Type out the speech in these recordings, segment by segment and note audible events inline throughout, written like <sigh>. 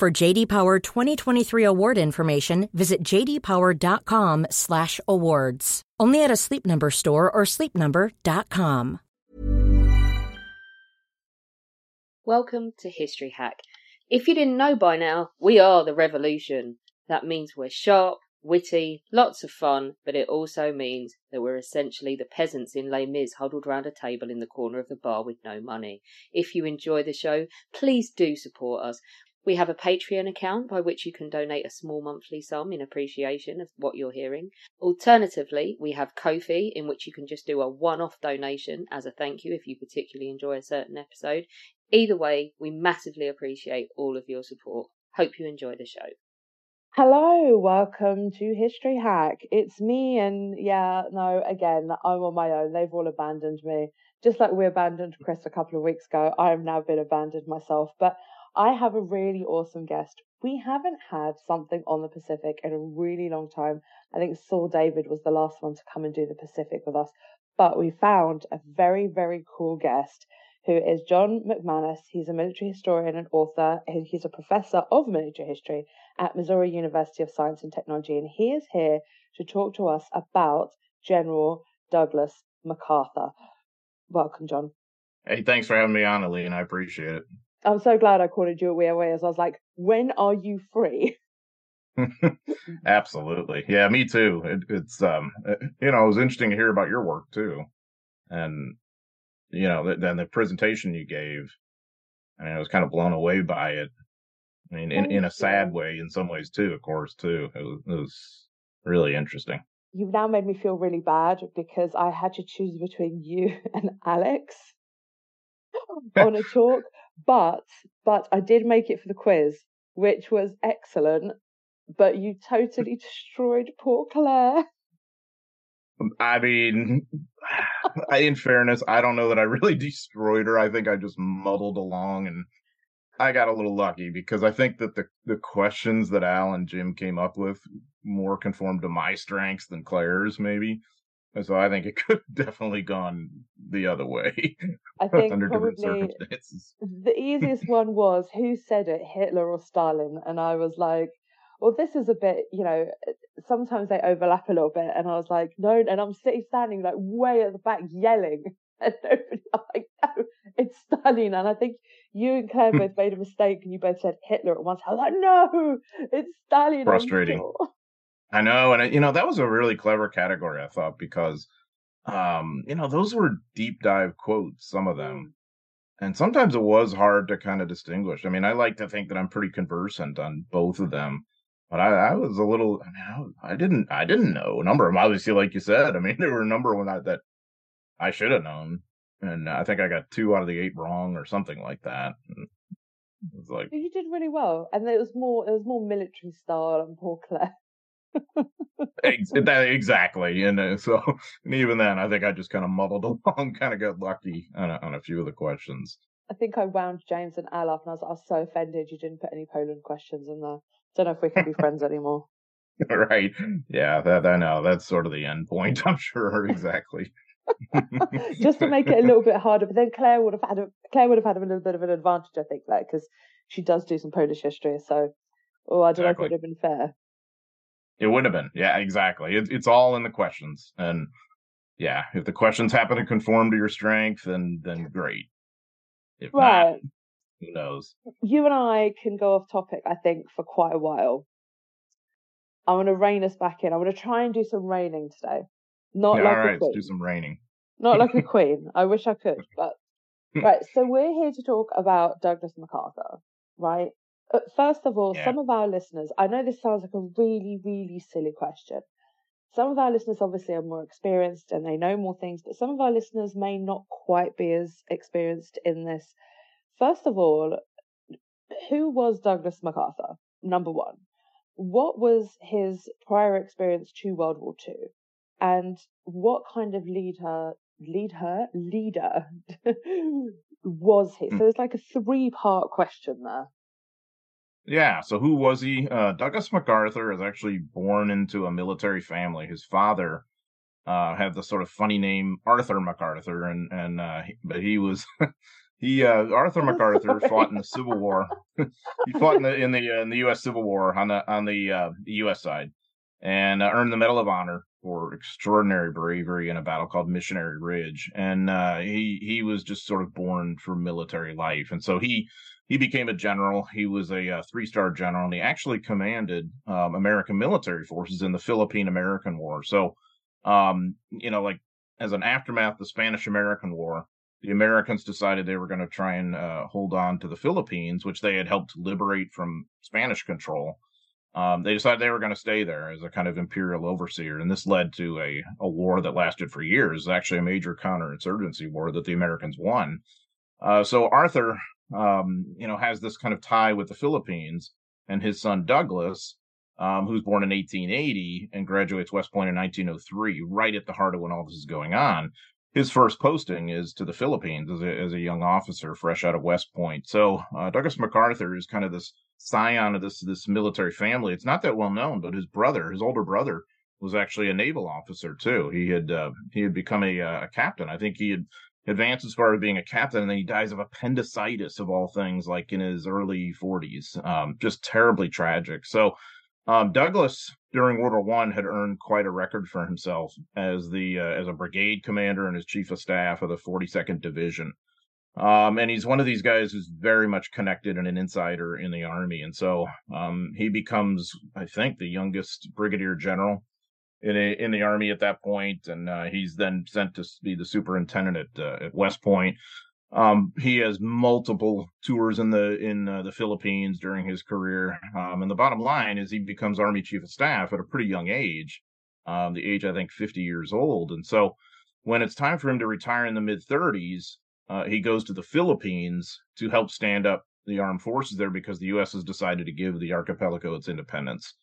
For JD Power 2023 award information, visit jdpower.com/awards. Only at a Sleep Number store or sleepnumber.com. Welcome to History Hack. If you didn't know by now, we are the revolution. That means we're sharp, witty, lots of fun, but it also means that we're essentially the peasants in Les Mis huddled round a table in the corner of the bar with no money. If you enjoy the show, please do support us. We have a Patreon account by which you can donate a small monthly sum in appreciation of what you're hearing. Alternatively, we have Ko-fi, in which you can just do a one off donation as a thank you if you particularly enjoy a certain episode. Either way, we massively appreciate all of your support. Hope you enjoy the show. Hello, welcome to History Hack. It's me, and yeah, no, again, I'm on my own. They've all abandoned me. Just like we abandoned Chris a couple of weeks ago, I have now been abandoned myself. But I have a really awesome guest. We haven't had something on the Pacific in a really long time. I think Saul David was the last one to come and do the Pacific with us. But we found a very, very cool guest who is John McManus. He's a military historian and author. He's a professor of military history at Missouri University of Science and Technology, and he is here to talk to us about General Douglas MacArthur. Welcome, John. Hey, thanks for having me on, Alina. I appreciate it. I'm so glad I called you a way as I was like, when are you free? <laughs> Absolutely. Yeah, me too. It, it's um you know, it was interesting to hear about your work too. And you know, then the presentation you gave, I mean, I was kind of blown away by it. I mean, in, in a sad way, in some ways too, of course, too. It was, it was really interesting. You've now made me feel really bad because I had to choose between you <laughs> and Alex <laughs> on a talk, but but I did make it for the quiz, which was excellent. But you totally destroyed poor Claire. Um, I mean, <laughs> in fairness, I don't know that I really <laughs> destroyed her. I think I just muddled along and I got a little lucky because I think that the, the questions that Al and Jim came up with more conformed to my strengths than Claire's, maybe. And so I think it <laughs> could have definitely gone the other way. I <laughs> think under different circumstances. The easiest one <laughs> was who said it, Hitler or Stalin? And I was like, well, this is a bit, you know, sometimes they overlap a little bit. And I was like, no, and I'm sitting standing like way at the back yelling. And nobody, I'm like, no, it's Stalin. And I think you and Claire both made a mistake and you both said Hitler at once. I was like, no, it's Stalin. Frustrating. I know. And, you know, that was a really clever category, I thought, because, um, you know, those were deep dive quotes, some of them. And sometimes it was hard to kind of distinguish. I mean, I like to think that I'm pretty conversant on both of them but I, I was a little. I mean, I, I, didn't. I didn't know a number of them. Obviously, like you said, I mean, <laughs> there were a number of them that I should have known, and I think I got two out of the eight wrong or something like that. It was like you did really well, and it was more. It was more military style and poor <laughs> Claire. Exactly, and uh, so <laughs> and even then, I think I just kind of muddled <laughs> along, kind of got lucky on a, on a few of the questions. I think I wound James and Al up, and I was, I was so offended you didn't put any Poland questions in there. Don't know if we can be friends anymore. <laughs> right. Yeah, that I know. That's sort of the end point, I'm sure. Exactly. Just to make it a little bit harder, but then Claire would have had a Claire would have had a little bit of an advantage, I think, like because she does do some Polish history. So, oh, I don't exactly. know if it would have been fair. It would have been, yeah, exactly. It, it's all in the questions, and yeah, if the questions happen to conform to your strength, then then great. If right. not, who knows? You and I can go off topic, I think, for quite a while. I want to rein us back in. I want to try and do some raining today. Not yeah, like all right, a queen. let's do some raining. Not like a <laughs> queen. I wish I could, but <laughs> right. So we're here to talk about Douglas MacArthur, right? Uh, first of all, yeah. some of our listeners, I know this sounds like a really, really silly question. Some of our listeners obviously are more experienced and they know more things, but some of our listeners may not quite be as experienced in this First of all, who was Douglas MacArthur? Number one. What was his prior experience to World War II? And what kind of leader, lead her, leader <laughs> was he? So there's like a three part question there. Yeah, so who was he? Uh, Douglas MacArthur is actually born into a military family. His father uh, had the sort of funny name Arthur MacArthur, and and uh, but he was <laughs> he uh, Arthur MacArthur fought in the Civil War. <laughs> he fought in the in the uh, in the U.S. Civil War on the on the, uh, the U.S. side, and uh, earned the Medal of Honor for extraordinary bravery in a battle called Missionary Ridge. And uh, he he was just sort of born for military life, and so he he became a general. He was a, a uh, three star general, and he actually commanded um, American military forces in the Philippine American War. So, um, you know, like as an aftermath of the Spanish American War, the Americans decided they were going to try and uh, hold on to the Philippines, which they had helped liberate from Spanish control. Um, they decided they were going to stay there as a kind of imperial overseer, and this led to a, a war that lasted for years. Actually, a major counterinsurgency war that the Americans won. Uh, so Arthur um, you know, has this kind of tie with the Philippines, and his son Douglas, um, who's born in 1880 and graduates West Point in 1903, right at the heart of when all this is going on. His first posting is to the Philippines as a, as a young officer, fresh out of West Point. So uh, Douglas MacArthur is kind of this scion of this this military family. It's not that well known, but his brother, his older brother, was actually a naval officer too. He had uh, he had become a, uh, a captain. I think he had far as being a captain, and then he dies of appendicitis of all things, like in his early 40s. Um, just terribly tragic. So um, Douglas during World War One had earned quite a record for himself as the uh, as a brigade commander and as chief of staff of the 42nd Division. Um, and he's one of these guys who's very much connected and an insider in the army. And so um, he becomes, I think, the youngest brigadier general in a, in the army at that point, and uh, he's then sent to be the superintendent at uh, at West Point. Um, he has multiple tours in the in uh, the Philippines during his career, um, and the bottom line is he becomes Army Chief of Staff at a pretty young age, um, the age I think 50 years old, and so when it's time for him to retire in the mid 30s, uh, he goes to the Philippines to help stand up the armed forces there because the U.S. has decided to give the archipelago its independence.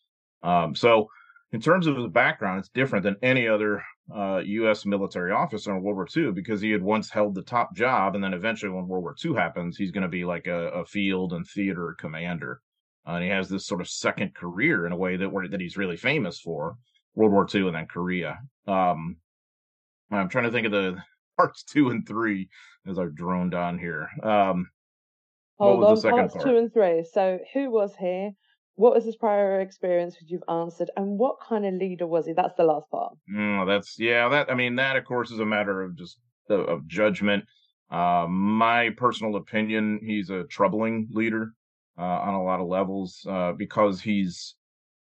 Um, so in terms of his background, it's different than any other uh, U.S. military officer in World War II because he had once held the top job, and then eventually, when World War II happens, he's going to be like a, a, field and theater commander, uh, and he has this sort of second career in a way that that he's really famous for World War II and then Korea. Um, I'm trying to think of the <laughs> parts two and three as I've droned on here. Um, Hold on, parts part? two and three. So, who was he? What was his prior experience which you've answered and what kind of leader was he? That's the last part. Mm, that's yeah that i mean that of course is a matter of just of, judgment. Uh, my personal opinion he's a troubling leader uh, on a lot of levels uh, because he's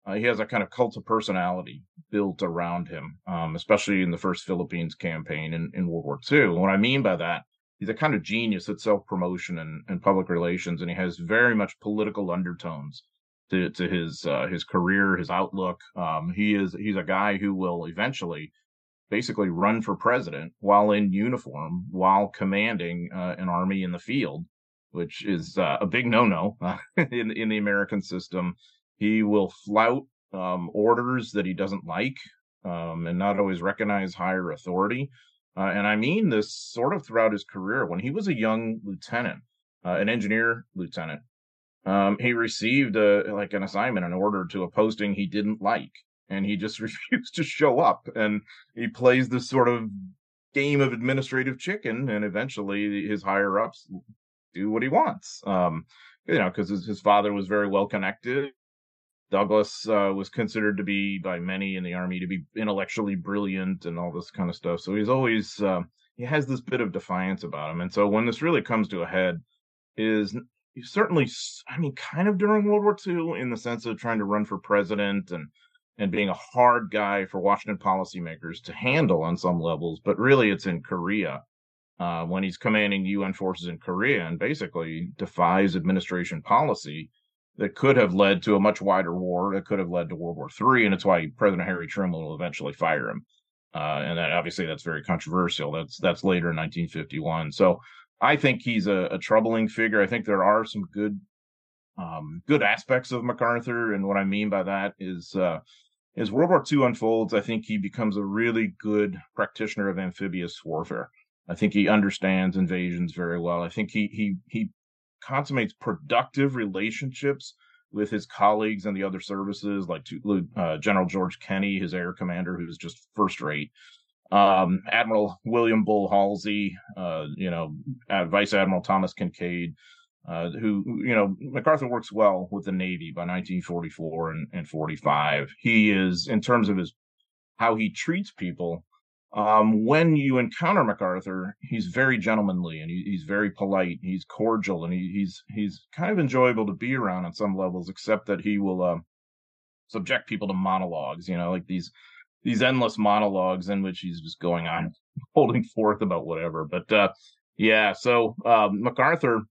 uh, he has a kind of cult of personality built around him um, especially in the first philippines campaign in, in world war ii what i mean by that he's a kind of genius at self-promotion and, and public relations and he has very much political undertones to, to his uh, his career, his outlook. Um, he is he's a guy who will eventually basically run for president while in uniform, while commanding uh, an army in the field, which is uh, a big no-no <laughs> in in the American system. He will flout um, orders that he doesn't like um, and not always recognize higher authority. Uh, and I mean this sort of throughout his career. When he was a young lieutenant, uh, an engineer lieutenant, um, he received a like an assignment, an order to a posting he didn't like, and he just <laughs> refused to show up. And he plays this sort of game of administrative chicken, and eventually his higher ups do what he wants. Um, you know, because his, his, father was very well connected. Douglas uh, was considered to be by many in the army to be intellectually brilliant and all this kind of stuff. So he's always uh, he has this bit of defiance about him. And so when this really comes to a head, is certainly, I mean, kind of during World War II in the sense of trying to run for president and and being a hard guy for Washington policymakers to handle on some levels. But really, it's in Korea uh, when he's commanding UN forces in Korea and basically defies administration policy that could have led to a much wider war. That could have led to World War III, and it's why President Harry Truman will eventually fire him. Uh, and that obviously that's very controversial. That's that's later in 1951. So I think he's a, a, troubling figure. I think there are some good um, good aspects of MacArthur, and what I mean by that is uh, as World War II unfolds, I think he becomes a really good practitioner of amphibious warfare. I think he understands invasions very well. I think he he he consummates productive relationships with his colleagues and the other services, like uh, General George Kenney, his air commander, who's just first rate. Um, Admiral William Bull Halsey, uh, you know, Vice Admiral Thomas Kinkaid, uh, who, you know, MacArthur works well with the Navy by 1944 and, and 45. He is, in terms of his how he treats people, um, when you encounter MacArthur, he's very gentlemanly and he, he's very polite. He's cordial and he, he's he's kind of enjoyable to be around on some levels, except that he will uh, subject people to monologues. You know, like these these endless monologues in which he's just going on <laughs> holding forth about whatever. But uh, yeah, so um, MacArthur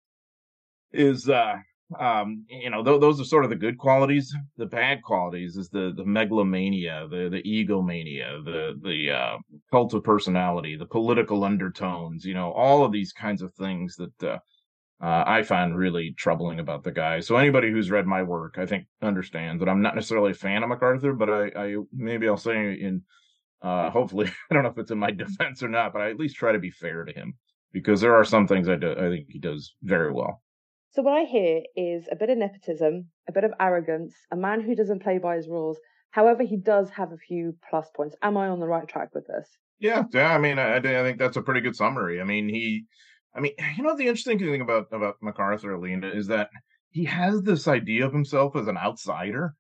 is uh, um, you know, th- those are sort of the good qualities. The bad qualities is the the megalomania, the the egomania, the the uh, cult of personality, the political undertones. You know, all of these kinds of things that uh, I find really troubling about the guy. So anybody who's read my work, I think, understands that I'm not necessarily a fan of MacArthur, but I, I maybe I'll say in uh, hopefully <laughs> I don't know if it's in my <laughs> defense or not, but I at least try to be fair to him because there are some things I do I think he does very well. So what I hear is a bit of nepotism, a bit of arrogance, a man who doesn't play by his rules. However, he does have a few plus points. Am I on the right track with this? Yeah, yeah. I mean, I, I think that's a pretty good summary. I mean, he, I mean, you know, the interesting thing about about MacArthur, Alina, is that he has this idea of himself as an outsider.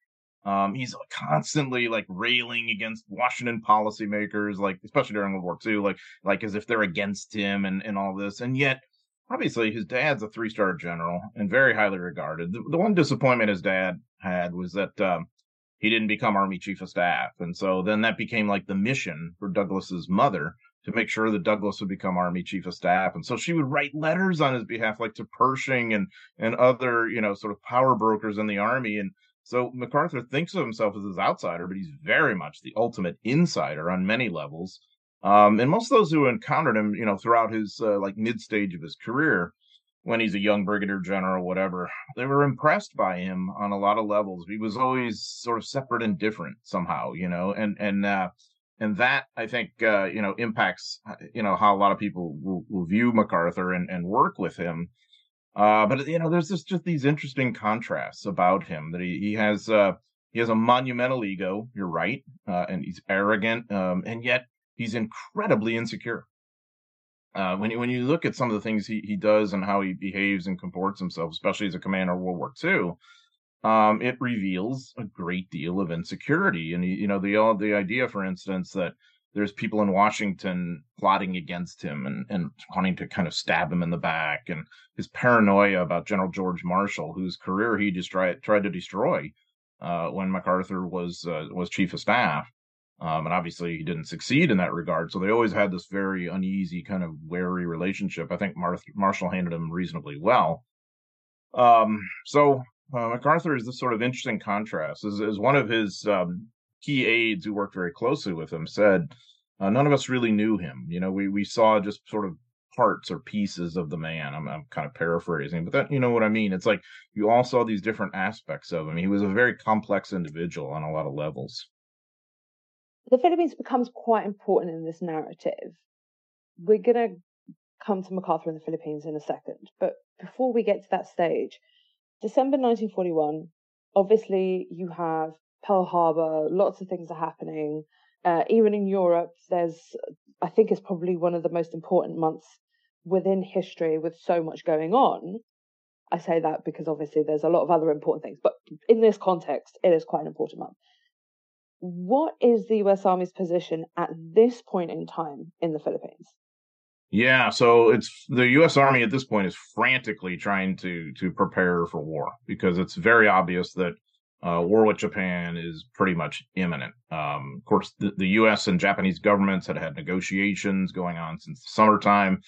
Um, he's constantly like railing against Washington policymakers, like especially during World War II, like like as if they're against him and and all this, and yet obviously his dad's a three star general and very highly regarded. The, the, one disappointment his dad had was that um, he didn't become Army Chief of Staff. And so then that became like the mission for Douglas's mother to make sure that Douglas would become Army Chief of Staff. And so she would write letters on his behalf, like to Pershing and, and other, you know, sort of power brokers in the Army. And so MacArthur thinks of himself as this outsider, but he's very much the ultimate insider on many levels. Um, and most of those who encountered him, you know, throughout his uh, like mid stage of his career, when he's a young brigadier general, whatever, they were impressed by him on a lot of levels. He was always sort of separate and different somehow, you know, and and uh, and that I think uh, you know impacts uh, you know how a lot of people will, will view MacArthur and and work with him. Uh, but you know, there's just just these interesting contrasts about him that he he has uh, he has a monumental ego. You're right, uh, and he's arrogant, um, and yet he's incredibly insecure. Uh, when you, when you look at some of the things he, he does and how he behaves and comports himself, especially as a commander of World War II, um, it reveals a great deal of insecurity. And you know the the idea, for instance, that there's people in Washington plotting against him and, and wanting to kind of stab him in the back, and his paranoia about General George Marshall, whose career he just tried tried to destroy uh, when MacArthur was uh, was chief of staff. Um, and obviously he didn't succeed in that regard. So they always had this very uneasy, kind of wary relationship. I think Mar- Marshall handled him reasonably well. Um, so uh, MacArthur is this sort of interesting contrast. As, as one of his um, key aides who worked very closely with him said, uh, none of us really knew him. You know, we, we saw just sort of parts or pieces of the man. I'm, I'm kind of paraphrasing, but that, you know what I mean? It's like you all saw these different aspects of him. He was a very complex individual on a lot of levels the Philippines becomes quite important in this narrative. We're going to come to MacArthur in the Philippines in a second, but before we get to that stage, December 1941, obviously you have Pearl Harbor, lots of things are happening. Uh, even in Europe, there's, I think it's probably one of the most important months within history with so much going on. I say that because obviously there's a lot of other important things, but in this context, it is quite an important month what is the US Army's position at this point in time in the Philippines? Yeah, so it's the U.S. Army at this point is frantically trying to to prepare for war because it's very obvious that uh, war with Japan is pretty much imminent. Um, of course, the, the, U.S. and Japanese governments had had negotiations going on since the summertime,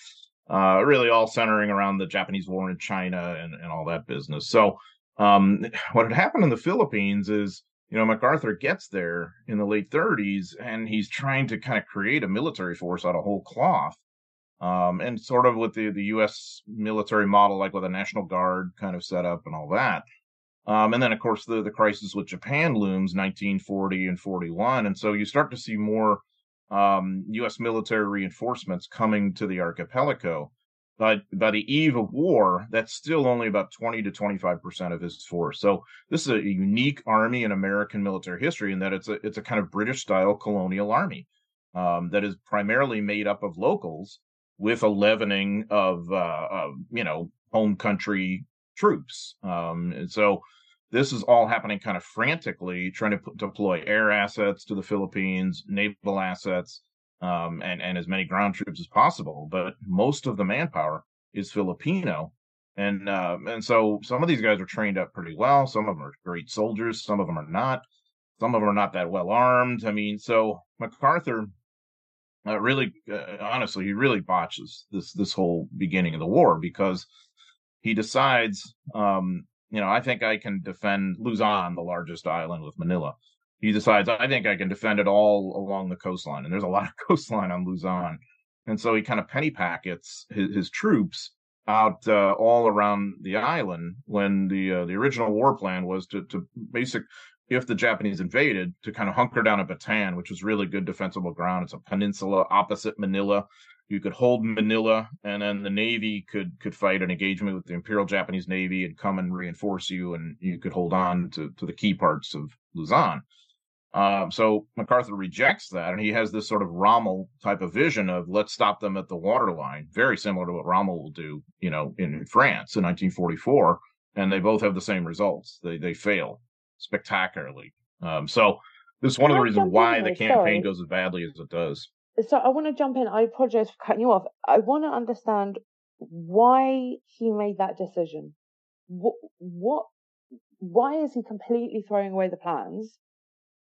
uh, really all centering around the Japanese war in China and, and all that business. So, um, <sighs> what had happened in the Philippines is you know, MacArthur gets there in the late 30s and he's trying to kind of create a military force out of whole cloth. Um, and sort of with the, the U.S. military model, like with a National Guard kind of setup and all that. Um, and then, of course, the, the crisis with Japan looms 1940 and 41. And so you start to see more um, U.S. military reinforcements coming to the archipelago. But by the eve of war, that's still only about 20 to 25 percent of his force. So this is a unique army in American military history in that it's a it's a kind of British style colonial army um, that is primarily made up of locals with a leavening of, uh, of you know home country troops. Um, and so this is all happening kind of frantically, trying to deploy air assets to the Philippines, naval assets, um, and and as many ground troops as possible. But most of the manpower is Filipino, and uh, and so some of these guys are trained up pretty well. Some of them are great soldiers. Some of them are not. Some of them are not that well armed. I mean, so MacArthur uh, really, uh, honestly, he really botches this this whole beginning of the war because he decides um, you know, I think I can defend Luzon, the largest island with Manila. He decides, I think I can defend it all along the coastline. And there's a lot of <laughs> coastline on Luzon. And so he kind of penny packets his, his troops out uh, all around the island when the uh, the original war plan was to to basic if the Japanese invaded to kind of hunker down at Bataan, which is really good defensible ground. It's a peninsula opposite Manila you could hold Manila, and then the Navy could could fight an engagement with the Imperial Japanese Navy and come and reinforce you, and you could hold on to to the key parts of Luzon. Uh, so MacArthur rejects that, and he has this sort of Rommel type of vision of let's stop them at the waterline, very similar to what Rommel will do, you know, in France in 1944, and they both have the same results. They they fail spectacularly. Um, so this is one of the reasons why the campaign sorry. goes as badly as it does so I want to jump in. I apologize for cutting you off. I want to understand why he made that decision. What, what, why is he completely throwing away the plans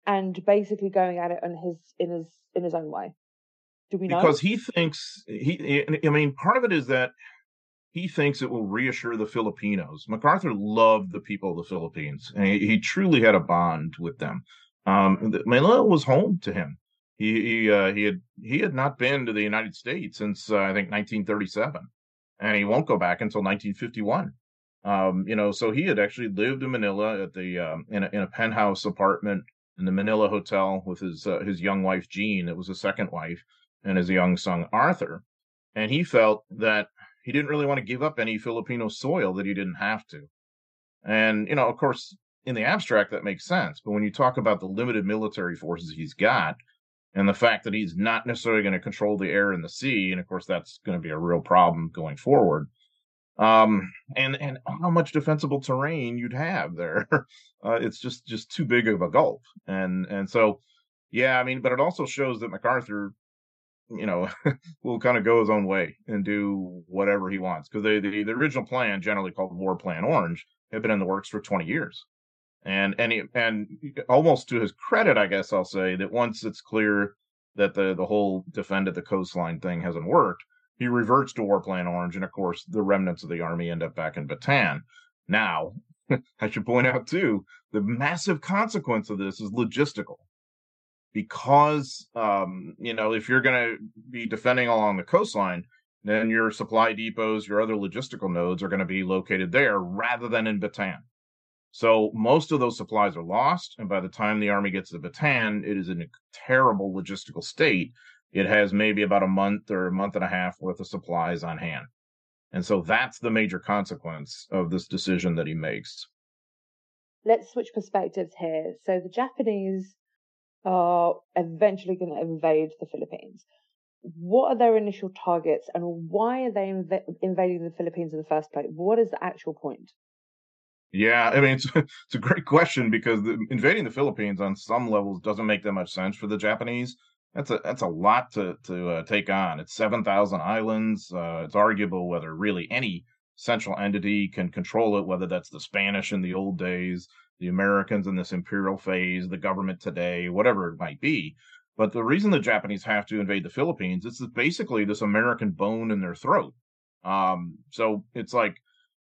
and basically going at it in his in his in his own way? Do we know? Because he thinks he. I mean, part of it is that he thinks it will reassure the Filipinos. MacArthur loved the people of the Philippines, and he, he truly had a bond with them. Um, Manila was home to him. He he uh, he had he had not been to the United States since uh, I think 1937, and he won't go back until 1951. Um, you know, so he had actually lived in Manila at the um, in a, in a penthouse apartment in the Manila Hotel with his uh, his young wife Jean. It was a second wife and his young son Arthur, and he felt that he didn't really want to give up any Filipino soil that he didn't have to. And you know, of course, in the abstract that makes sense, but when you talk about the limited military forces he's got and the fact that he's not necessarily going to control the air and the sea, and of course that's going to be a real problem going forward. Um, and and how much defensible terrain you'd have there, <laughs> uh, it's just just too big of a gulp. And and so, yeah, I mean, but it also shows that MacArthur, you know, <laughs> will kind of go his own way and do whatever he wants because the, the original plan, generally called War Plan Orange, had been in the works for 20 years and and he, and almost to his credit, I guess I'll say that once it's clear that the the whole defend at the coastline thing hasn't worked, he reverts to War Plan Orange, and of course the remnants of the army end up back in Bataan. Now, <laughs> I should point out too, the massive consequence of this is logistical, because um, you know if you're going to be defending along the coastline, then your supply depots, your other logistical nodes are going to be located there rather than in Bataan. So most of those supplies are lost, and by the time the army gets to Bataan, it is in a terrible logistical state. It has maybe about a month or a month and a half worth of supplies on hand. And so that's the major consequence of this decision that he makes. Let's switch perspectives here. So the Japanese are eventually going to invade the Philippines. What are their initial targets and why are they inv- invading the Philippines in the first place? What is the actual point? Yeah, I mean it's <laughs> it's a great question because the, invading the Philippines on some levels doesn't make that much sense for the Japanese. That's a that's a lot to to uh, take on. It's seven thousand islands. Uh, it's arguable whether really any central entity can control it. Whether that's the Spanish in the old days, the Americans in this imperial phase, the government today, whatever it might be. But the reason the Japanese have to invade the Philippines is basically this American bone in their throat. Um, so it's like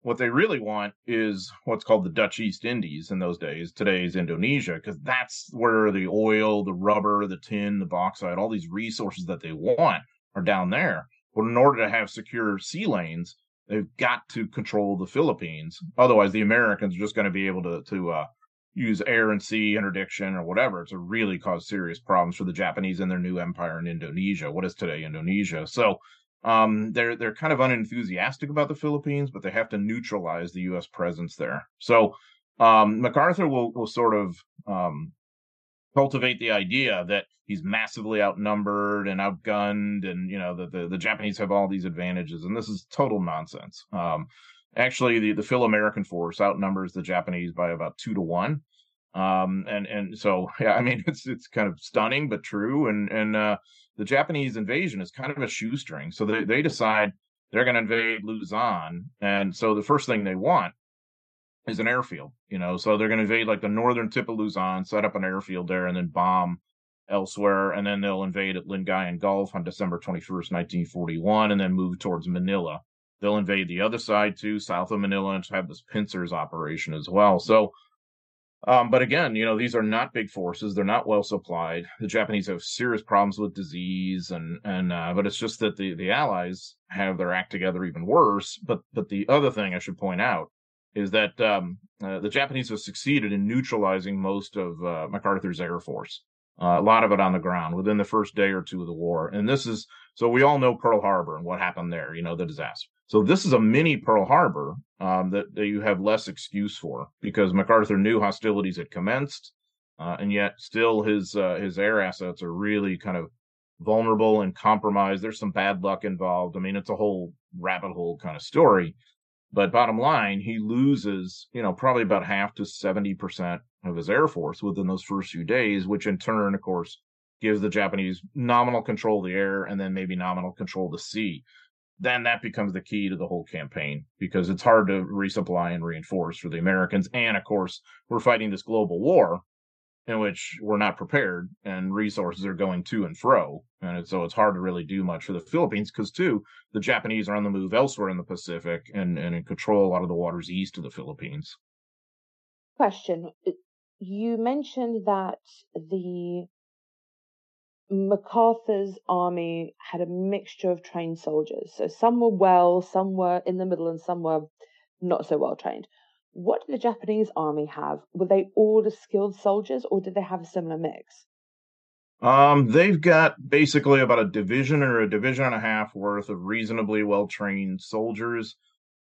what they really want is what's called the Dutch East Indies in those days, today's Indonesia, because that's where the oil, the rubber, the tin, the bauxite, all these resources that they want are down there. But in order to have secure sea lanes, they've got to control the Philippines. Otherwise, the Americans are just going to be able to to uh, use air and sea interdiction or whatever to really cause serious problems for the Japanese and their new empire in Indonesia. What is today Indonesia? So um, they're they're kind of unenthusiastic about the Philippines, but they have to neutralize the U.S. presence there. So um, MacArthur will will sort of um, cultivate the idea that he's massively outnumbered and outgunned, and you know that the, the Japanese have all these advantages, and this is total nonsense. Um, actually, the the Phil American force outnumbers the Japanese by about two to one. Um, and and so <laughs> yeah, I mean it's it's kind of stunning but true, and and uh, the Japanese invasion is kind of a shoestring. So they, they decide they're going to invade Luzon. And so the first thing they want is an airfield, you know, so they're going to invade like the northern tip of Luzon, set up an airfield there, and then bomb elsewhere. And then they'll invade at Lingayen Gulf on December 21st, 1941, and then move towards Manila. They'll invade the other side too, south of Manila, and have this pincers operation as well. So um, but again, you know, these are not big forces. They're not well supplied. The Japanese have serious problems with disease, and and uh, but it's just that the the Allies have their act together even worse. But but the other thing I should point out is that um, uh, the Japanese have succeeded in neutralizing most of uh, MacArthur's air force. Uh, a lot of it on the ground within the first day or two of the war. And this is so we all know Pearl Harbor and what happened there. You know the disaster. So this is a mini Pearl Harbor um, that, that, you have less excuse for because MacArthur knew hostilities had commenced, uh, and yet still his uh, his air assets are really kind of vulnerable and compromised. There's some bad luck involved. I mean, it's a whole rabbit hole kind of story. But bottom line, he loses, you know, probably about half to 70% of his air force within those first few days, which in turn, of course, gives the Japanese nominal control of the air and then maybe nominal control of the sea then that becomes the key to the whole campaign because it's hard to resupply and reinforce for the Americans. And of course, we're fighting this global war in which we're not prepared and resources are going to and fro. And so it's hard to really do much for the Philippines because, too, the Japanese are on the move elsewhere in the Pacific and, and control a lot of the waters east of the Philippines. Question. Uh, you mentioned that the MacArthur's army had a mixture of trained soldiers. So some were well, some were in the middle, and some were not so well trained. What did the Japanese army have? Were they all the skilled soldiers, or did they have a similar mix? Um, they've got basically about a division or a division and a half worth of reasonably well trained soldiers.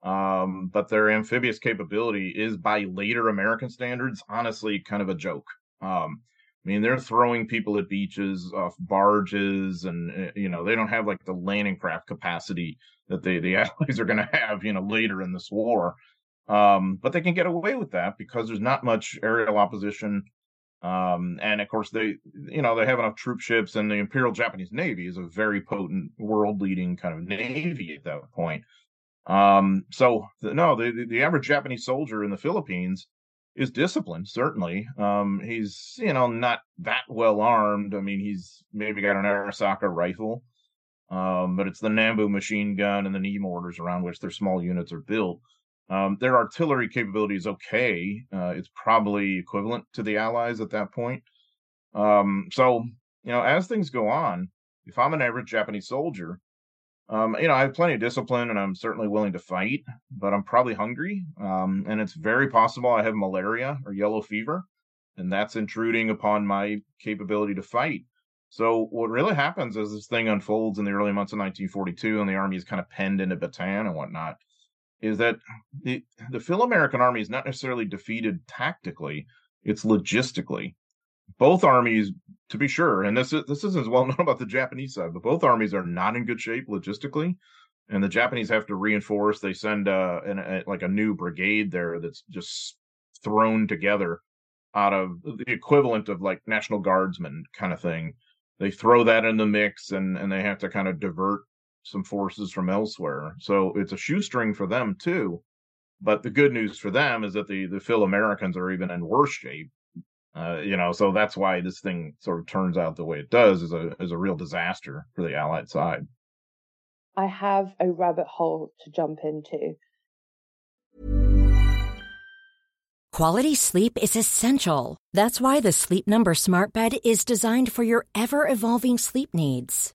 Um, but their amphibious capability is by later American standards, honestly, kind of a joke. Um, I mean, they're throwing people at beaches off barges, and eh, you know they don't have like the landing craft capacity that they the <laughs> Allies are going to have, you know, later in this war. Um, but they can get away with that because there's not much aerial opposition, um, and of course they, you know, they have enough troop ships, and the Imperial Japanese Navy is a very potent, world-leading kind of navy at that point. Um, so no, the the average Japanese soldier in the Philippines is disciplined certainly. Um he's you know not that well armed i mean he's maybe got an arisaka rifle um but it's the nambu machine gun and the knee mortars around which their small units are built um their artillery capability is okay uh it's probably equivalent to the allies at that point um so you know as things go on if i'm an average japanese soldier um, you know, I have plenty of discipline and I'm certainly willing to fight, but I'm probably hungry. Um, and it's very possible I have malaria or yellow fever, and that's intruding upon my capability to fight. So what really happens as this thing unfolds in the early months of 1942 and the army is kind of penned into Bataan and whatnot, is that the the Phil American army is not necessarily defeated tactically, it's logistically both armies, to be sure, and this is this isn't as well <laughs> known about the Japanese side, but both armies are not in good shape logistically, and the Japanese have to reinforce. They send uh, an, a, like a new brigade there that's just thrown together out of the equivalent of like National Guardsmen kind of thing. They throw that in the mix, and and they have to kind of divert some forces from elsewhere. So it's a shoestring for them too. But the good news for them is that the the Phil Americans are even in worse shape uh, you know, so that's why this thing sort of turns out the way it does is a is a real disaster for the Allied side. I have a rabbit hole to jump into. Quality sleep is essential. That's why the Sleep Number Smart Bed is designed for your ever evolving sleep needs.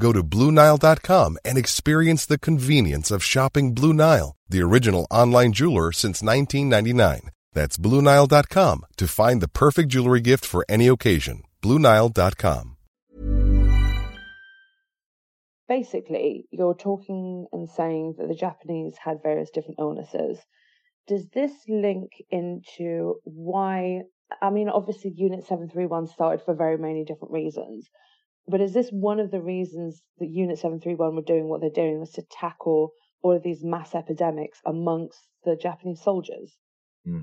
Go to BlueNile.com and experience the convenience of shopping Blue Nile, the original online jeweler since 1999. That's BlueNile.com to find the perfect jewelry gift for any occasion. BlueNile.com. Basically, you're talking and saying that the Japanese had various different illnesses. Does this link into why? I mean, obviously, Unit 731 started for very many different reasons. But is this one of the reasons that Unit 731 were doing what they're doing was to tackle all of these mass epidemics amongst the Japanese soldiers? Hmm.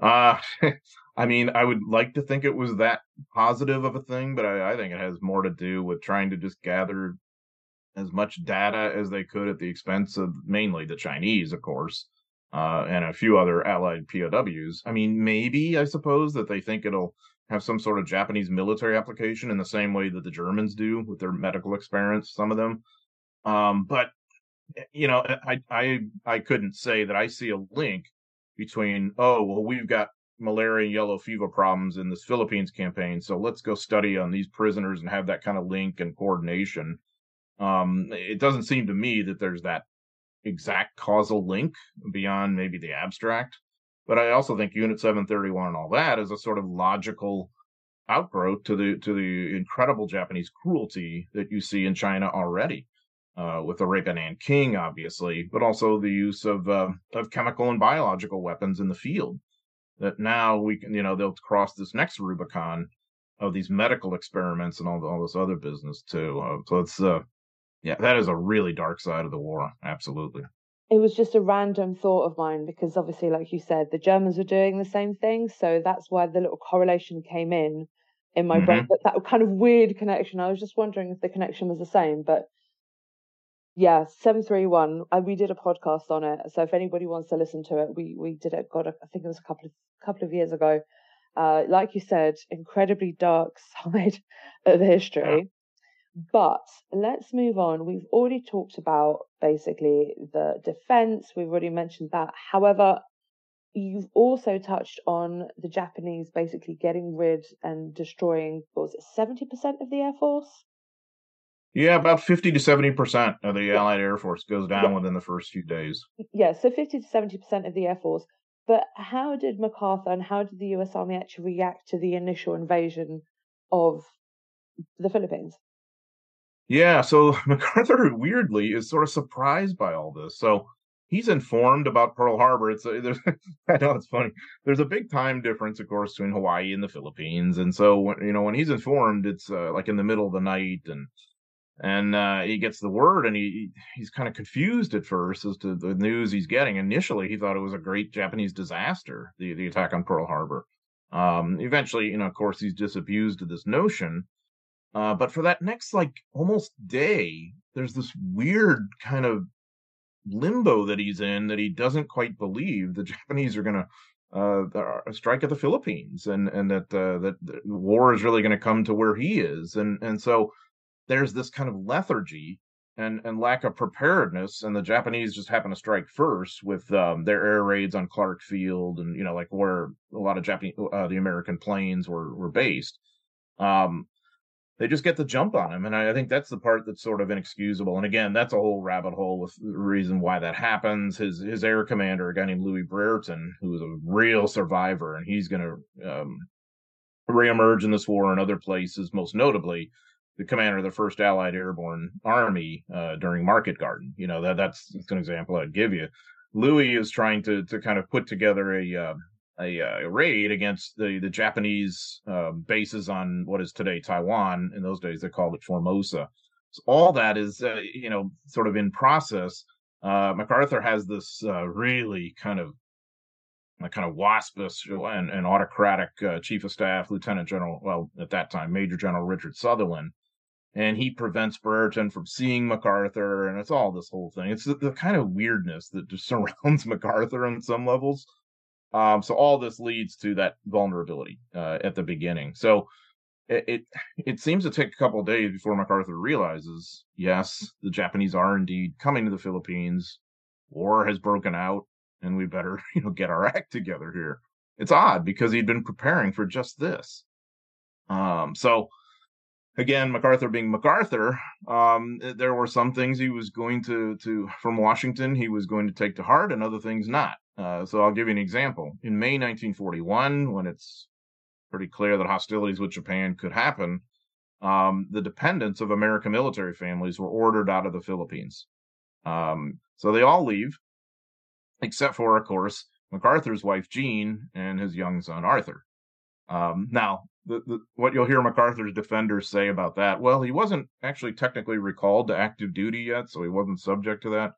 Uh, <laughs> I mean, I would like to think it was that positive of a thing, but I, I think it has more to do with trying to just gather as much data as they could at the expense of mainly the Chinese, of course, uh, and a few other allied POWs. I mean, maybe, I suppose, that they think it'll have some sort of Japanese military application in the same way that the Germans do with their medical experiments, some of them. Um, but you know, I I I couldn't say that I see a link between oh well we've got malaria and yellow fever problems in this Philippines campaign, so let's go study on these prisoners and have that kind of link and coordination. Um, it doesn't seem to me that there's that exact causal link beyond maybe the abstract. But I also think Unit 731 and all that is a sort of logical outgrowth to the to the incredible Japanese cruelty that you see in China already, uh, with the rape of Nanking, obviously, but also the use of uh, of chemical and biological weapons in the field. That now we can, you know, they'll cross this next Rubicon of these medical experiments and all all this other business too. Uh, so it's uh, yeah, that is a really dark side of the war. Absolutely it was just a random thought of mine because obviously, like you said, the Germans were doing the same thing. So that's why the little correlation came in in my mm-hmm. brain. But that kind of weird connection. I was just wondering if the connection was the same. But yeah, seven three one. We did a podcast on it. So if anybody wants to listen to it, we we did it. God, I think it was a couple of couple of years ago. Uh, like you said, incredibly dark <laughs> side of history. But let's move on. We've already talked about basically the defense, we've already mentioned that. However, you've also touched on the Japanese basically getting rid and destroying, what was it, 70% of the Air Force? Yeah, about 50 to 70% of the Allied Air Force goes down yeah. within the first few days. Yeah, so 50 to 70% of the Air Force. But how did MacArthur and how did the US Army actually react to the initial invasion of the Philippines? Yeah, so <laughs> MacArthur weirdly is sort of surprised by all this. So he's informed about Pearl Harbor. It's a, <laughs> there's, I know it's funny. There's a big time difference, of course, between Hawaii and the Philippines, and so when, you know when he's informed, it's uh, like in the middle of the night, and and uh, he gets the word, and he he's kind of confused at first as to the news he's getting. Initially, he thought it was a great Japanese disaster, the the attack on Pearl Harbor. Um, eventually, you know, of course, he's disabused of this notion uh, but for that next like almost day, there's this weird kind of limbo that he's in that he doesn't quite believe the <laughs> Japanese are going to uh, strike at the Philippines and and that uh, that war is really going to come to where he is. And and so there's this kind of lethargy and and lack of preparedness and the Japanese just happen to strike first with um, their air raids on Clark Field and you know like where a lot of Japanese uh, the American planes were were based. Um, they just get the jump on him. And I, I, think that's the part that's sort of inexcusable. And again, that's a whole rabbit hole with the reason why that happens. His his air commander, a guy named Louis Brereton, who is a real survivor, and he's going to um, reemerge in this war in other places, most notably the commander of the First Allied Airborne Army uh, during Market Garden. You know that that's, that's an example I'd give you. Louis is trying to to kind of put together a uh, a, uh, raid against the the Japanese uh, bases on what is today Taiwan. In those days, they called it Formosa. So all that is, uh, you know, sort of in process. Uh, MacArthur has this uh, really kind of kind of waspish and, and autocratic uh, chief of staff, Lieutenant General, well, at that time, Major General Richard Sutherland. And he prevents Brereton from seeing MacArthur, and it's all this whole thing. It's the, the kind of weirdness that just <laughs> surrounds MacArthur on some levels. Um, so all this leads to that vulnerability uh, at the beginning. So it, it, it seems to take a couple days before MacArthur realizes, yes, the Japanese are indeed coming to the Philippines. War has broken out and we better, <laughs> you know, get our act together here. It's odd because he'd been preparing for just this. Um, so again, MacArthur being MacArthur, um, there were some things he was going to, to, from Washington, he was going to take to heart and other things not. Uh, so I'll give you an example. In May 1941, when it's pretty clear that hostilities with Japan could happen, um, the dependents of American military families were ordered out of the Philippines. Um, so they all leave, except for, of course, MacArthur's wife Jean and his young son Arthur. Um, now, the, the, what you'll hear MacArthur's defenders say about that, well, he wasn't actually technically recalled to active duty yet, so he wasn't subject to that.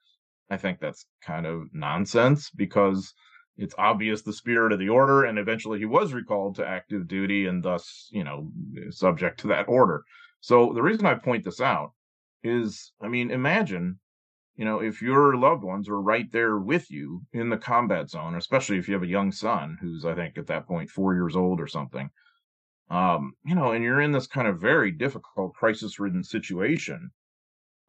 I think that's kind of nonsense because it's obvious the spirit of the order, and eventually he was recalled to active duty and thus, you know, subject to that order. So the reason I point this out is, I mean, imagine you know, if your loved ones are right there with you in the combat zone, especially if you have a young son who's, I think, at that point, four years old or something, um, you know, and you're in this kind of very difficult, crisis ridden situation,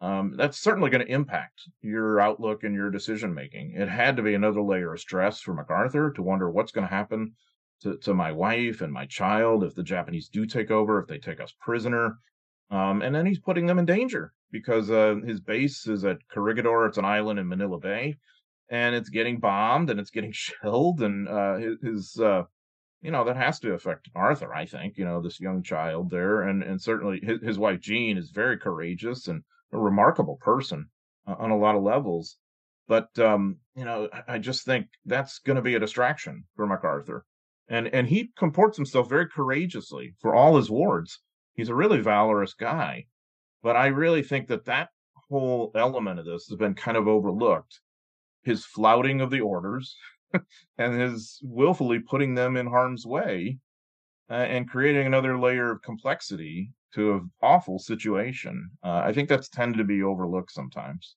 um, that's certainly going to impact your outlook and your decision making. It had to be another layer of stress for MacArthur to wonder what's going to happen to, to my wife and my child if the Japanese do take over, if they take us prisoner. Um, and then he's putting them in danger because uh, his base is at Corregidor. It's an island in Manila Bay, and it's getting bombed and it's getting <laughs> shelled. And uh, his, uh, you know, that has to affect Arthur. I think you know this young child there, and and certainly his, his wife Jean is very courageous and a remarkable person uh, on a lot of levels. But um, you know, I, just think that's going to be a distraction for MacArthur, and and he comports himself very courageously for all his wards he's a really valorous guy. But I really think that that whole element of this has been kind of overlooked. His flouting of the orders <laughs> and his willfully putting them in harm's way uh, and creating another layer of complexity to an awful situation. Uh, I think that's tended to be overlooked sometimes.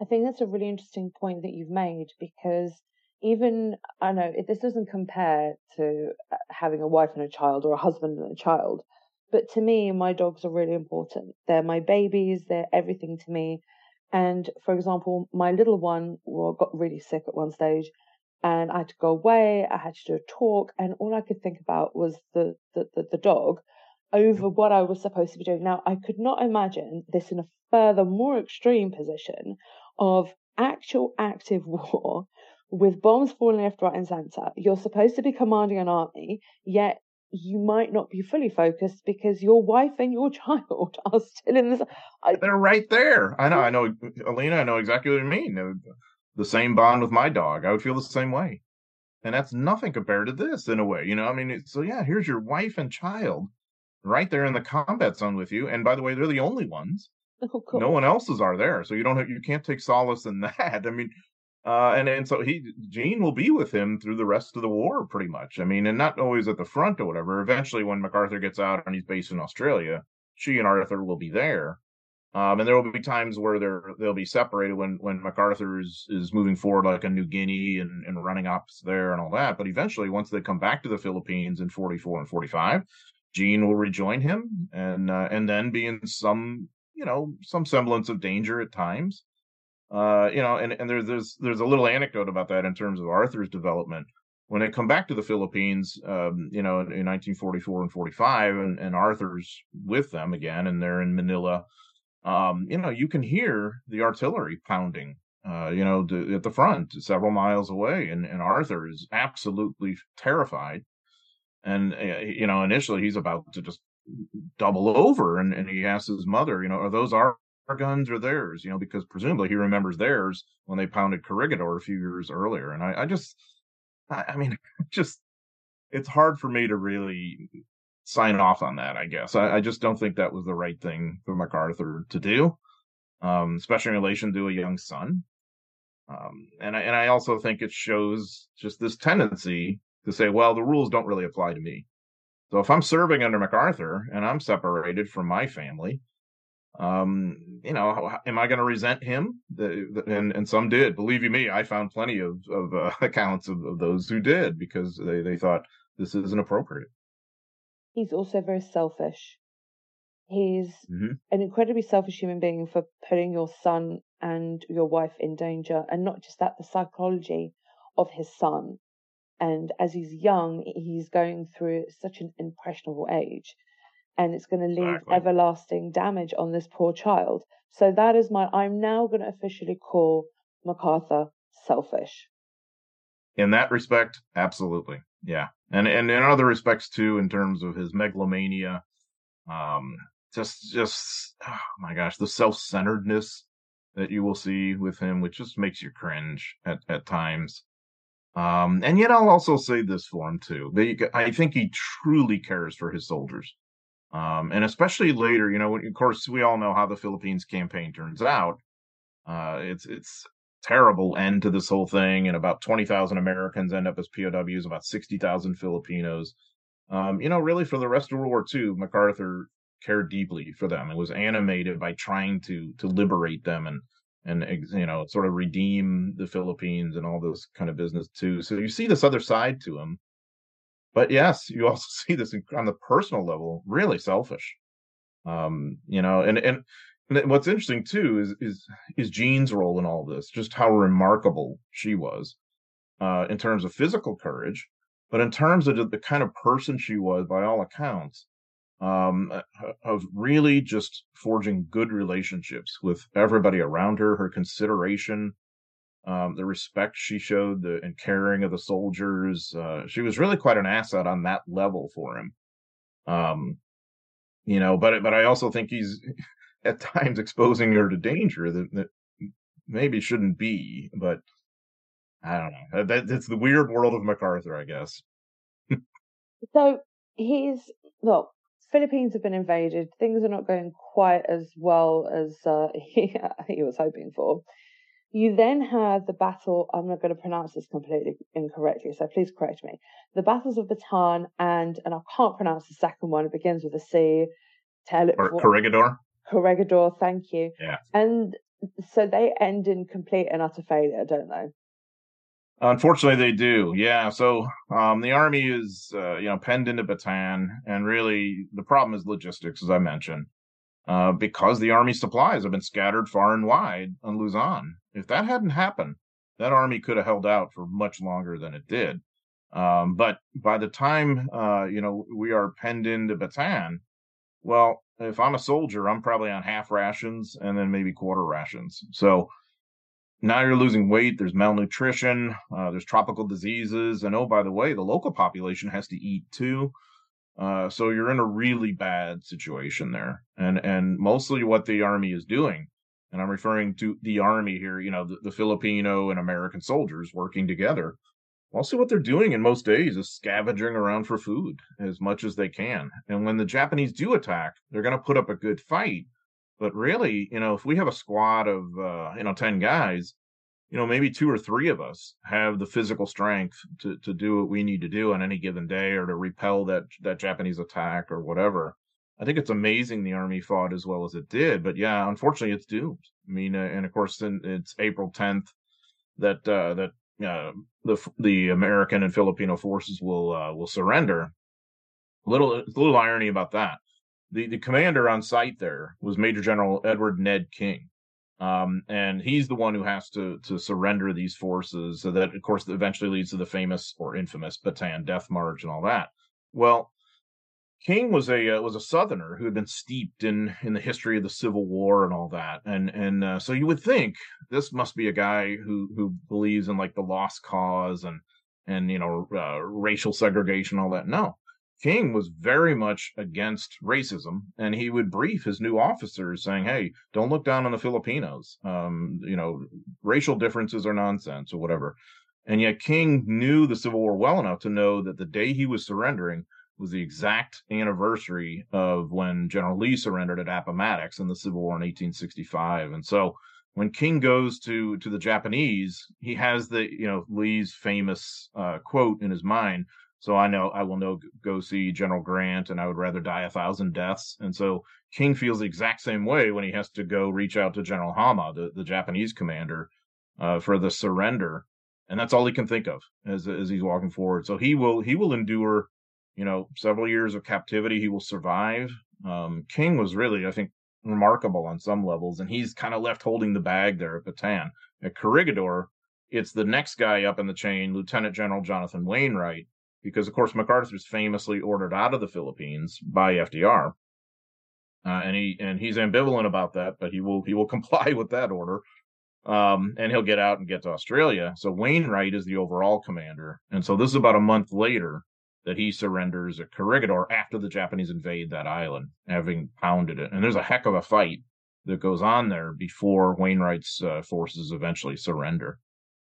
I think that's a really interesting point that you've made because even I know this doesn't compare to uh, having a wife and a child or a husband and a child, but to me, my dogs are really important. They're my babies. They're everything to me. And for example, my little one well, got really sick at one stage and I had to go away. I had to do a talk and all I could think about was the, the, the, the dog over what I was supposed to be doing. Now, I could not imagine this in a further, more extreme position of actual active <laughs> war with bombs falling left, right, and center. You're supposed to be commanding an army, yet you might not be fully focused because your wife and your <laughs> child are still in this. I, They're right there. I know. I know, Alina. I know exactly what you mean. The same bond with my dog. I would feel the same way, and that's nothing compared to this in a way. You know. I mean, so yeah. Here's your wife and child right there in the combat zone with you. And by the way, they're the only ones. Oh, cool. No one else's are there, so you don't have, you can't take solace in <laughs> that. I mean, uh, and and so he Jean will be with him through the rest of the war, pretty much. I mean, and not always at the front or whatever. Eventually, when MacArthur gets out and he's based in Australia, she and Arthur will be there. Um, and there will be times where they're they'll be separated when when MacArthur is is moving forward, like a New Guinea and, and running ops there and all that. But eventually, once they come back to the Philippines in 44 and 45, Jean will rejoin him and uh, and then be in some you know some semblance of danger at times. Uh, you know, and, and there's there's there's a little anecdote about that in terms of Arthur's development. When they come back to the Philippines, um, you know, in, in 1944 and 45, and, and Arthur's with them again, and they're in Manila. Um, you know, you can hear the artillery pounding, uh, you know, at the front, several miles away, and, and Arthur is absolutely terrified. And uh, you know, initially he's about to just double over, and, and he asks his mother, you know, are those our our guns or theirs, you know, because presumably he remembers theirs when they pounded Corregidor a few years earlier. And I, I just, I, I mean, <laughs> just, it's hard for me to really sign off on that. I guess I, I just don't think that was the right thing for MacArthur to do, um, especially in relation to a young son. Um, and I, and I also think it shows just this tendency to say, well, the rules don't really apply to me. So if I'm serving under MacArthur and I'm separated from my family, um, you know, am I going to resent him? The, the, and and some did. Believe you me, I found plenty of of uh, <laughs> accounts of, of those who did because they they thought this isn't appropriate. He's also very selfish. He's mm-hmm. an incredibly selfish human being for putting your son and your wife in danger, and not just that, the psychology of his son. And as he's young, he's going through such an impressionable age, and it's going to leave everlasting damage on this poor child. So that is my. I'm now going to officially call MacArthur selfish. In that respect, absolutely, yeah, and and in other respects too, in terms of his megalomania, um, just just oh my gosh, the self-centeredness that you will see with him, which just makes you cringe at at times. Um, and yet I'll also say this for him too. That I think he truly cares for his soldiers. Um, and especially later, you know, of course, we all know how the Philippines campaign turns out. Uh, it's it's terrible end to this whole thing, and about twenty thousand Americans end up as POWs, about sixty thousand Filipinos. Um, you know, really for the rest of World War II, MacArthur cared deeply for them. It was animated by trying to to liberate them and and you know sort of redeem the Philippines and all this kind of business too. So you see this other side to him, but yes, you <laughs> also see this on the personal level, really selfish. Um, you know, and and. And what's interesting too is is is Jean's role in all this, just how remarkable she was, uh, in terms of physical courage, but in terms of the kind of person she was, by all accounts, um, uh, of really just forging good relationships with everybody around her, her consideration, um, the respect she showed, the and caring of the soldiers. Uh, she was really quite an asset on that level for him. Um, you know, but but I also think he's <laughs> at times exposing her to danger that, that maybe shouldn't be. But I don't know. That, that's the weird world of MacArthur, I guess. so he's well Philippines have been invaded. Things are not going quite as well as uh, <laughs> he, he was hoping for. You then have the battle. I'm not going to pronounce this completely incorrectly, so please correct me. The battles of Bataan and and I can't pronounce the second one. It begins with a C. Tell it. Or Corregidor. Corregidor. Thank you. Yeah. And so they end in complete and utter failure, don't they? Unfortunately, they do. Yeah. So um, the army is, uh, you know, penned into Bataan, and really the problem is logistics, as I mentioned, uh, because the army supplies have been scattered far and wide on Luzon. If that hadn't happened, that army could have held out for much longer than it did. Um, but by the time, uh, you know, we are penned into Bataan, well, if I'm a soldier, I'm probably on half rations and then maybe quarter rations. So now you're losing weight. There's malnutrition. Uh, there's tropical diseases, and oh, by the way, the local population has to eat too. Uh, so you're in a really bad situation there, and and mostly what the army is doing, and I'm referring to the army here. You know, the, the Filipino and American soldiers working together. Also, what they're doing in most days is scavenging around for food as much as they can. And when the Japanese do attack, they're going to put up a good fight but really, you know, if we have a squad of uh, you know ten guys, you know, maybe two or three of us have the physical strength to to do what we need to do on any given day, or to repel that that Japanese attack or whatever. I think it's amazing the army fought as well as it did, but yeah, unfortunately, it's doomed. I mean, uh, and of course, it's April 10th that uh, that uh, the the American and Filipino forces will uh, will surrender. Little a little irony about that the, the commander on site there was Major General Edward Ned King. Um, and he's the one who has to to surrender these forces. So that, of course, eventually leads to the famous or infamous Bataan Death March and all that. Well, King was a uh, was a Southerner who had been steeped in in the history of the Civil War and all that, and and uh, so you would think this must be a guy who who believes in like the lost cause and and you know uh, racial segregation all that. No, King was very much against racism, and he would brief his new officers saying, "Hey, don't look down on the Filipinos. Um, you know, racial differences are nonsense or whatever." And yet King knew the Civil War well enough to know that the day he was surrendering was the exact anniversary of when General Lee surrendered at Appomattox in the Civil War in 1865. And so when King goes to to the Japanese, he has the you know Lee's famous uh, quote in his mind. So I know I will know go see General Grant, and I would rather die a thousand deaths. And so King feels the exact same way when he has to go reach out to General Homma, the, the Japanese commander, uh, for the surrender, and that's all he can think of as as he's walking forward. So he will he will endure, you know, several years of captivity. He will survive. Um, King was really, I think, remarkable on some levels, and he's kind of left holding the bag there at Bataan. At Corregidor, it's the next guy up in the chain, Lieutenant General Jonathan Wainwright, because of course MacArthur was famously ordered out of the Philippines by FDR. Uh, and he and he's ambivalent about that, but he will he will <laughs> comply with that order, um, and he'll get out and get to Australia. So Wainwright is the overall commander, and so this is about a month later that he surrenders at Corregidor after the Japanese invade that island, having pounded it. And there's a heck of a fight that goes on there before Wainwright's uh, forces eventually surrender.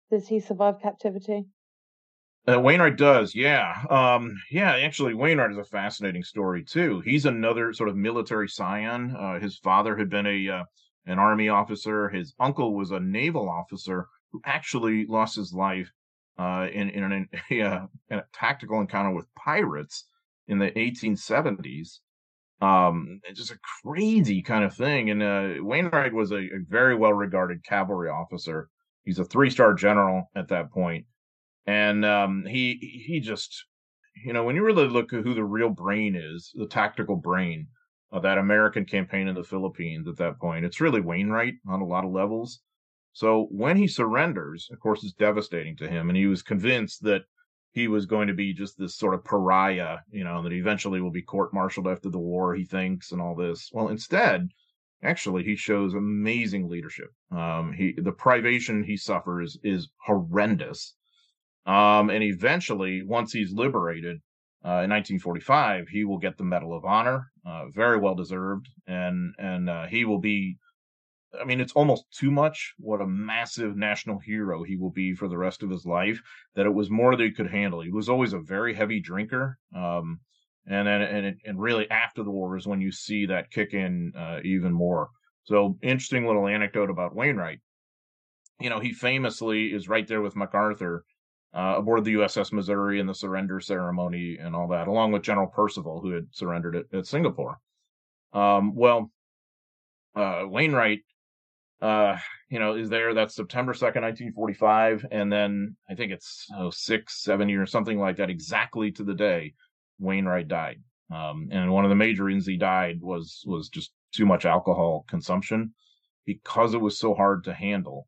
Does he survive captivity? Uh, Wainwright does, yeah. Um, yeah, actually, Wainwright is a fascinating story too. He's another sort of military scion. Uh, his father had been a uh, an army officer. His uncle was a naval officer who actually lost his life uh, in in, an, a, <laughs> uh, in a tactical encounter with pirates in the 1870s. Um, it's just a crazy kind of thing. And uh, Wainwright was a, a very well regarded cavalry officer. He's a three star general at that point, and um, he he just you know when you really look at who the real brain is, the tactical brain of that American campaign in the Philippines at that point, it's really Wainwright on a lot of levels. So when he surrenders, of course, it's devastating to him. And he was convinced that he was going to be just this sort of pariah, you know, that eventually will be court martialed after the war, he thinks, and all this. Well, instead, actually, he shows amazing leadership. Um, he, the privation he suffers is horrendous. Um, and eventually, once he's liberated, uh, in 1945, he will get the Medal of Honor, uh, very well deserved, and and uh, he will be I mean, it's almost too much what a massive national hero he will be for the rest of his life. That it was more than he could handle. He was always a very heavy drinker, um, and and and, and really after the war is when you see that kick in uh, even more. So interesting little anecdote about Wainwright. You know, he famously is right there with MacArthur uh, aboard the USS Missouri in the surrender ceremony and all that, along with General Percival, who had surrendered at, at Singapore. Um, well, uh, Wainwright uh, you know, is there. That's September 2nd, 1945. And then I think it's oh, six, seven years, something like that, exactly to the day Wainwright died. Um, and one of the major reasons he died was, was just too much alcohol consumption because it was so hard to handle.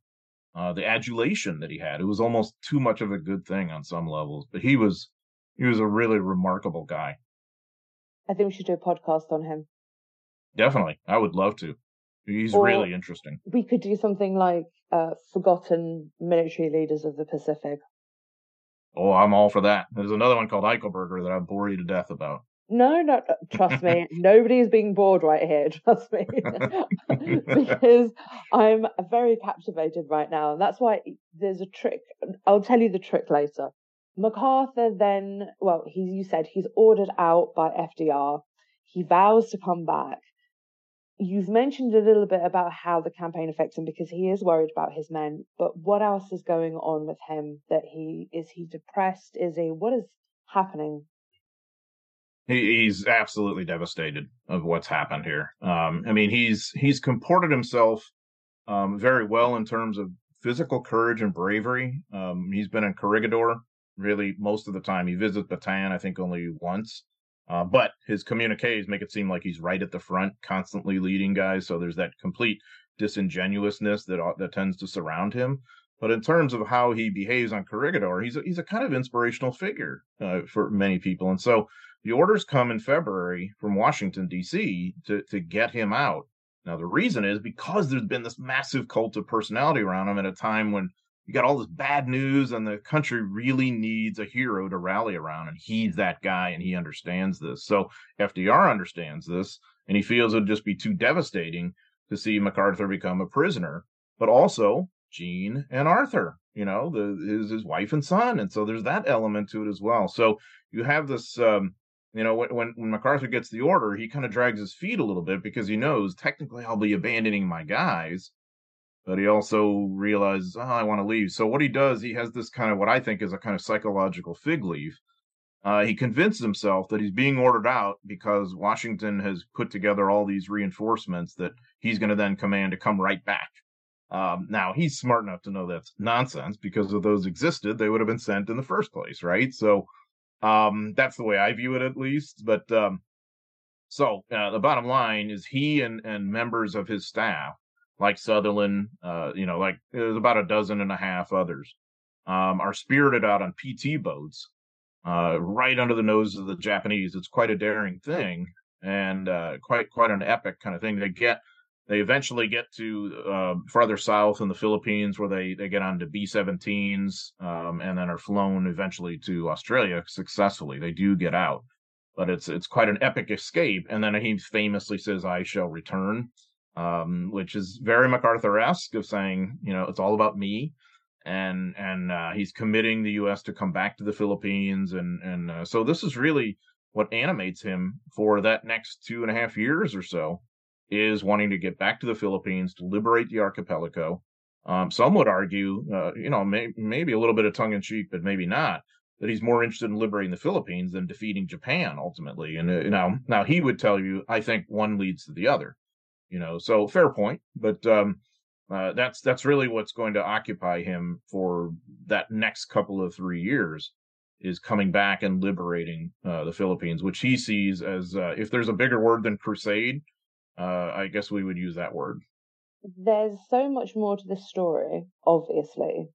Uh, the adulation that he had, it was almost too much of a good thing on some levels, but he was, he was a really remarkable guy. I think we should do a podcast on him. Definitely. I would love to. He's or really interesting. We could do something like uh, forgotten military leaders of the Pacific. Oh, I'm all for that. There's another one called Eichelberger that I bore you to death about. No, no, trust me. <laughs> Nobody is being bored right here. <laughs> Trust me, <laughs> because I'm very captivated right now, and that's why there's a trick. I'll tell you the trick later. MacArthur then, well, he you said he's ordered out by FDR. He vows to come back, you've mentioned a little bit about how the campaign affects him because he is worried about his men but what else is going on with him that he is he depressed is he what is happening he's absolutely devastated of what's happened here um, i mean he's he's comported himself um, very well in terms of physical courage and bravery um, he's been in corregidor really most of the time he visits bataan i think only once uh, but his communiques make it seem like he's right at the front, constantly leading guys. So there's that complete disingenuousness that uh, that tends to surround him. But in terms of how he behaves on Corregidor, he's a, he's a kind of inspirational figure uh, for many people. And so the orders come in February from Washington D.C. to to get him out. Now the reason is because there's been this massive cult of personality around him at a time when you got all this bad news and the country really needs a hero to rally around and he's that guy and he understands this so fdr understands this and he feels it would just be too devastating to see macarthur become a prisoner but also jean and arthur you know the his, his wife and son and so there's that element to it as well so you have this um you know, when when MacArthur gets the order, he kind of drags his feet a little bit because he knows technically I'll be abandoning my guys, but he also realizes, oh, I want to leave. So what he does, he has this kind of what I think is a kind of psychological fig leaf. Uh, he convinces himself that he's being ordered out because Washington has put together all these reinforcements that he's going to then command to come right back. Um, now he's smart enough to know that's nonsense because if those existed, they would have been sent in the first place, right? So um, that's the way I view it, at least. But um, so uh, the bottom line is he and and members of his staff, like Sutherland, uh, you know, like there's about a dozen and a half others, um, are spirited out on PT boats, uh, right under the nose of the Japanese. It's quite a daring thing and uh, quite quite an epic kind of thing. They get they eventually get to uh, further south in the Philippines, where they they get onto B-17s, um, and then are flown eventually to Australia successfully. They do get out, but it's it's quite an epic escape. And then he famously says, "I shall return," um, which is very MacArthur-esque of saying, you know, it's all about me. And and uh, he's committing the U.S. to come back to the Philippines, and and uh, so this is really what animates him for that next two and a half years or so is wanting to get back to the Philippines to liberate the archipelago. Um, some would argue, uh, you know, may, maybe a little bit of tongue in cheek, but maybe not, that he's more interested in liberating the Philippines than defeating Japan ultimately. And uh, now, now he would tell you, I think one leads to the other. You know, so fair point, but um, uh, that's that's really what's going to occupy him for that next couple of three years is coming back and liberating uh, the Philippines, which he sees as uh, if there's a bigger word than crusade, uh, I guess we would use that word. There's so much more to this story, obviously.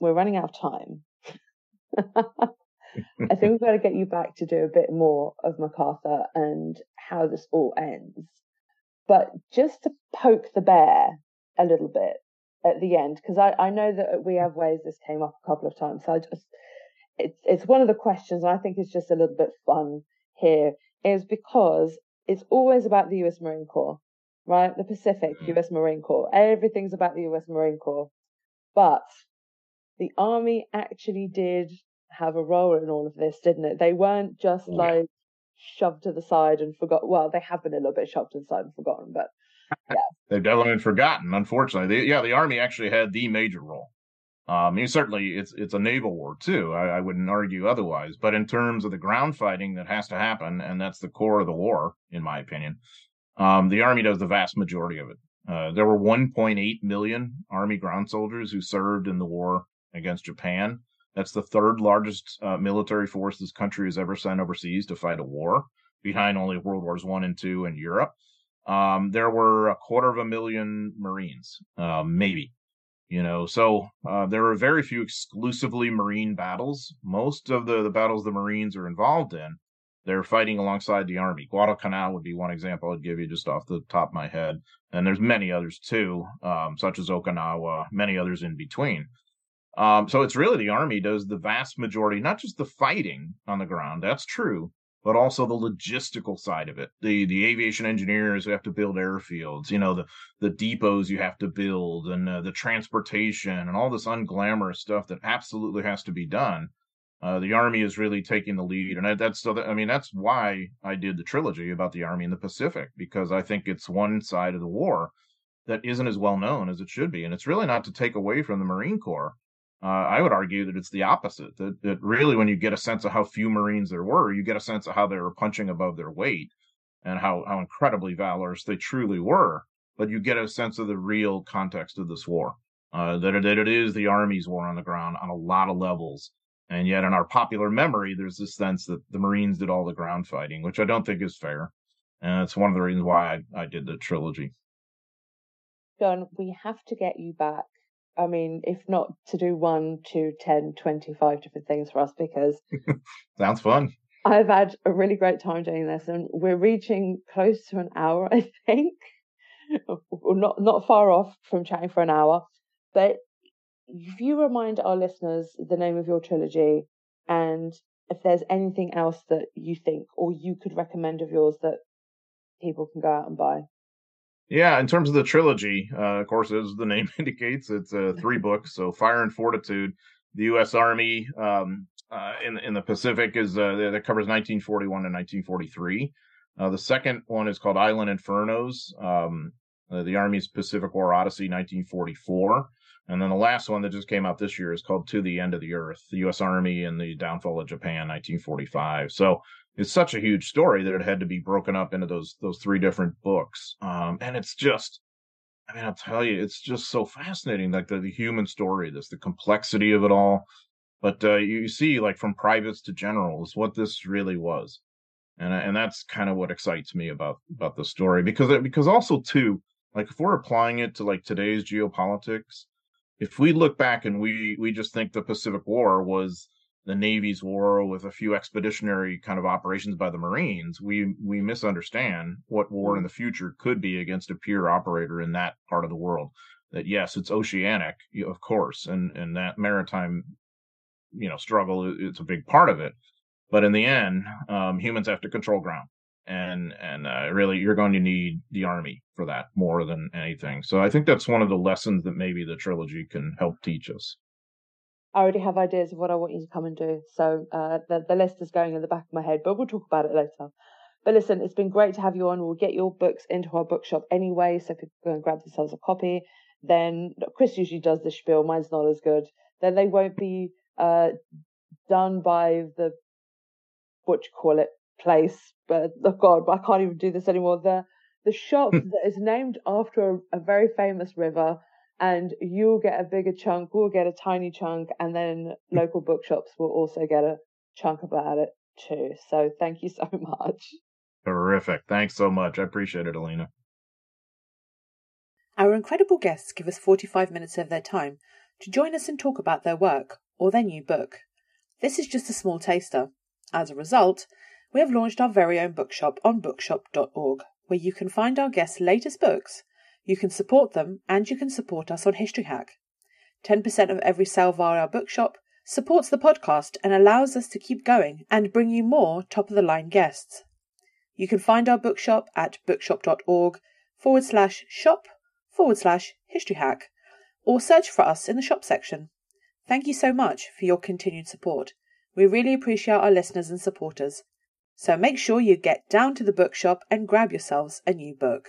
We're running out of time. <laughs> I think we've got to get you back to do a bit more of MacArthur and how this all ends. But just to poke the bear a little bit at the end, because I, I know that we have ways this came up a couple of times. So I just, it's, it's one of the questions I think is just a little bit fun here is because it's always about the US Marine Corps, right? The Pacific, mm. US Marine Corps. Everything's about the US Marine Corps. But the Army actually did have a role in all of this, didn't it? They weren't just yeah. like shoved to the side and forgot. Well, they have been a little bit shoved to the side and forgotten, but <laughs> yeah. They've definitely been forgotten, unfortunately. They, yeah, the Army actually had the major role. Um, certainly it's it's a naval war too. I, I, wouldn't argue otherwise. But in terms of the ground fighting that has to happen, and that's the core of the war, in my opinion, um, the Army does the vast majority of it. Uh, there were 1.8 million Army ground soldiers who served in the war against Japan. That's the third largest uh, military force this country has ever sent overseas to fight a war, behind only World Wars One and Two in Europe. Um, there were a quarter of a million Marines, uh, maybe you know? So uh, there are very few exclusively marine battles. Most of the, the battles the marines are involved in they're fighting alongside the army. Guadalcanal would be one example i'd give you just off the top of my head. And there's many others too um, such as okinawa many others in between. Um, so it's really the army does the vast majority not just the fighting on the ground that's true but also the logistical side of it. The the aviation engineers who have to build airfields, you know, the the depots you have to build, and uh, the transportation, and all this unglamorous stuff that absolutely has to be done. Uh, the army is really taking the lead, and I, that's so. That, I mean, that's why I did the trilogy about the army in the Pacific because I think it's one side of the war that isn't as well known as it should be, and it's really not to take away from the Marine Corps. Uh, I would argue that it's the opposite. That, that really, when you get a sense of how few Marines there were, you get a sense of how they were punching above their weight and how, how incredibly valorous they truly were. But you get a sense of the real context of this war. Uh, that, it, that it is the Army's war on the ground on a lot of levels. And yet, in our popular memory, there's this sense that the Marines did all the ground fighting, which I don't think is fair. And it's one of the reasons why I, I did the trilogy. John, we have to get you back I mean, if not to do one, two, 10, 25 different things for us because. <laughs> Sounds fun. I've had a really great time doing this and we're reaching close to an hour, I think. Or not, not far off from chatting for an hour. But if you remind our listeners the name of your trilogy and if there's anything else that you think or you could recommend of yours that people can go out and buy. Yeah, in terms of the trilogy, uh, of course, as the <laughs> name indicates, it's uh, three books. So Fire and Fortitude the U.S. Army um, uh, in in the Pacific is uh, that covers 1941 and 1943. Uh, the second one is called Island Infernos, um, uh, the Army's Pacific War Odyssey, 1944. And then the last one that just came out this year is called To the End of the Earth, the U.S. Army and the Downfall of Japan, 1945. So it's such a huge story that it had to be broken up into those those three different books. Um, and it's just, I mean, I'll tell you, it's just so fascinating, like the, the human story, this the complexity of it all. But uh, you see, like from privates to generals, what this really was, and and that's kind of what excites me about about the story because because also too, like if we're applying it to like today's geopolitics if we look back and we we just think the Pacific War was the Navy's war with a few expeditionary kind of operations by the Marines, we we misunderstand what war in the future could be against a peer operator in that part of the world. That yes, it's oceanic, of course, and and that maritime, you know, struggle it's a big part of it. But in the end, um, humans have to control ground and and uh, really you're going to need the army for that more than anything. So I think that's one of the lessons that maybe the trilogy can help teach us. I already have ideas of what I want you to come and do, so uh, the the list is going in the back of my head, but we'll talk about it later. But listen, it's been great to have you on. We'll get your books into our bookshop anyway, so people go and grab themselves a copy. Then Chris usually does the spiel. Mine's not as good. Then they won't be uh, done by the what you call it place, but oh God, I can't even do this anymore. The the shop hmm. that is named after a, a, very famous river, and you'll get a bigger chunk, we'll get a tiny chunk, and then <laughs> local bookshops will also get a chunk about it too. So thank you so <laughs> much. Terrific. Thanks so much. I appreciate it, Alina. Our incredible guests give us 45 minutes of their time to join us and talk about their work or their new book. This is just a small taster. As a result, we have launched our very own bookshop on bookshop.org, where you can find our guests' latest books, you can support them, and you can support us on History Hack. 10% of every sale via our bookshop supports the podcast and allows us to keep going and bring you more top of the line guests. You can find our bookshop at bookshop.org forward slash shop forward slash history hack or search for us in the shop section. Thank you so much for your continued support. We really appreciate our listeners and supporters so make sure you get down to the bookshop and grab yourselves a new book.